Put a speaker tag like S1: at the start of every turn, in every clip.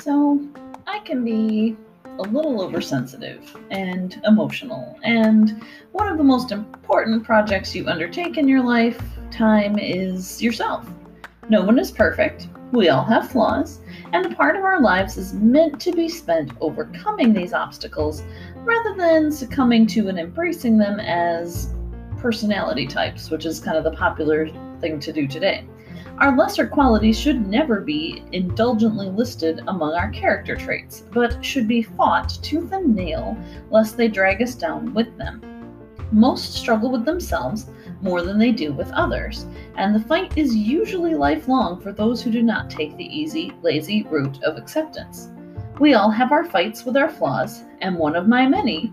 S1: So I can be a little oversensitive and emotional, and one of the most important projects you undertake in your lifetime is yourself. No one is perfect, we all have flaws, and a part of our lives is meant to be spent overcoming these obstacles rather than succumbing to and embracing them as personality types, which is kind of the popular thing to do today. Our lesser qualities should never be indulgently listed among our character traits, but should be fought tooth and nail lest they drag us down with them. Most struggle with themselves more than they do with others, and the fight is usually lifelong for those who do not take the easy, lazy route of acceptance. We all have our fights with our flaws, and one of my many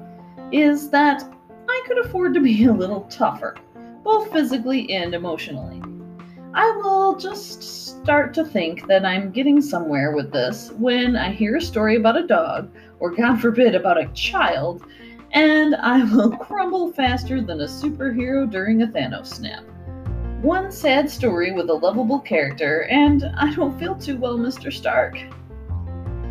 S1: is that I could afford to be a little tougher, both physically and emotionally. I will just start to think that I'm getting somewhere with this when I hear a story about a dog, or God forbid, about a child, and I will crumble faster than a superhero during a Thanos snap. One sad story with a lovable character, and I don't feel too well, Mr. Stark.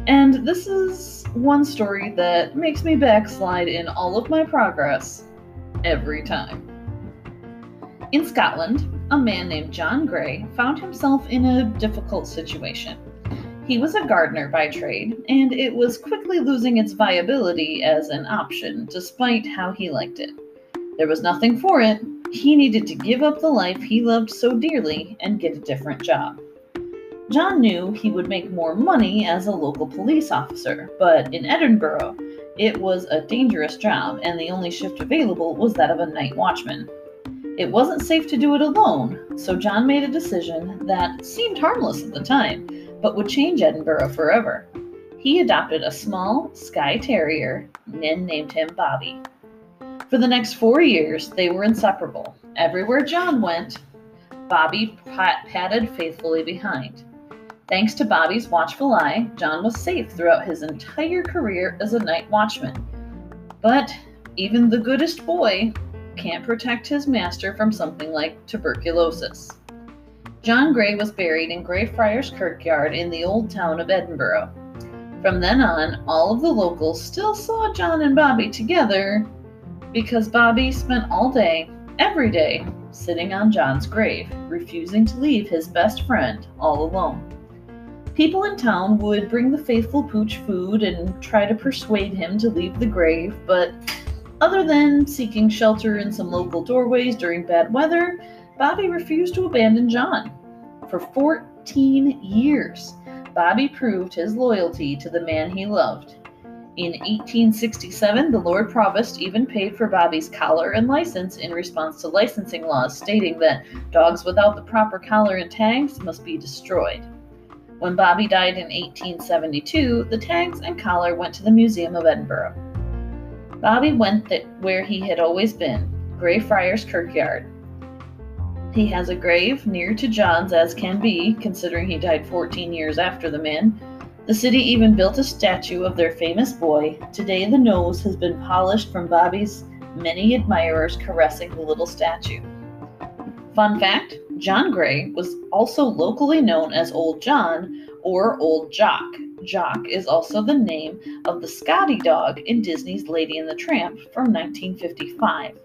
S1: And this is one story that makes me backslide in all of my progress every time. In Scotland, a man named John Gray found himself in a difficult situation. He was a gardener by trade, and it was quickly losing its viability as an option, despite how he liked it. There was nothing for it. He needed to give up the life he loved so dearly and get a different job. John knew he would make more money as a local police officer, but in Edinburgh, it was a dangerous job, and the only shift available was that of a night watchman. It wasn't safe to do it alone, so John made a decision that seemed harmless at the time, but would change Edinburgh forever. He adopted a small Skye Terrier and named him Bobby. For the next four years, they were inseparable. Everywhere John went, Bobby pat- padded faithfully behind. Thanks to Bobby's watchful eye, John was safe throughout his entire career as a night watchman. But even the goodest boy can't protect his master from something like tuberculosis. John Gray was buried in Greyfriars Kirkyard in the old town of Edinburgh. From then on, all of the locals still saw John and Bobby together because Bobby spent all day, every day, sitting on John's grave, refusing to leave his best friend all alone. People in town would bring the faithful pooch food and try to persuade him to leave the grave, but other than seeking shelter in some local doorways during bad weather, Bobby refused to abandon John. For 14 years, Bobby proved his loyalty to the man he loved. In 1867, the Lord Provost even paid for Bobby's collar and license in response to licensing laws stating that dogs without the proper collar and tags must be destroyed. When Bobby died in 1872, the tags and collar went to the Museum of Edinburgh. Bobby went th- where he had always been, Greyfriars Kirkyard. He has a grave near to John's as can be, considering he died 14 years after the man. The city even built a statue of their famous boy. Today, the nose has been polished from Bobby's many admirers caressing the little statue. Fun fact John Gray was also locally known as Old John or Old Jock. Jock is also the name of the Scotty dog in Disney's Lady and the Tramp from 1955.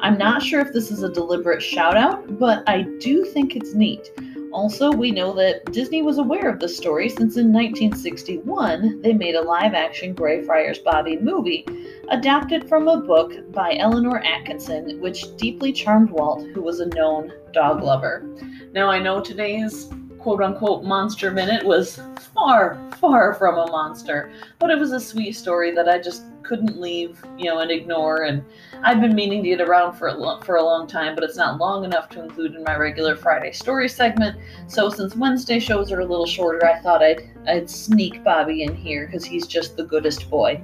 S1: I'm not sure if this is a deliberate shout out, but I do think it's neat. Also, we know that Disney was aware of the story since in 1961 they made a live action Greyfriars Bobby movie adapted from a book by Eleanor Atkinson, which deeply charmed Walt, who was a known dog lover. Now, I know today's quote unquote monster minute was far, far from a monster, but it was a sweet story that I just couldn't leave, you know, and ignore. And I've been meaning to get around for a lo- for a long time, but it's not long enough to include in my regular Friday story segment. So since Wednesday shows are a little shorter, I thought I'd I'd sneak Bobby in here because he's just the goodest boy.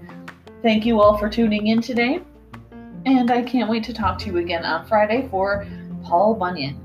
S1: Thank you all for tuning in today, and I can't wait to talk to you again on Friday for Paul Bunyan.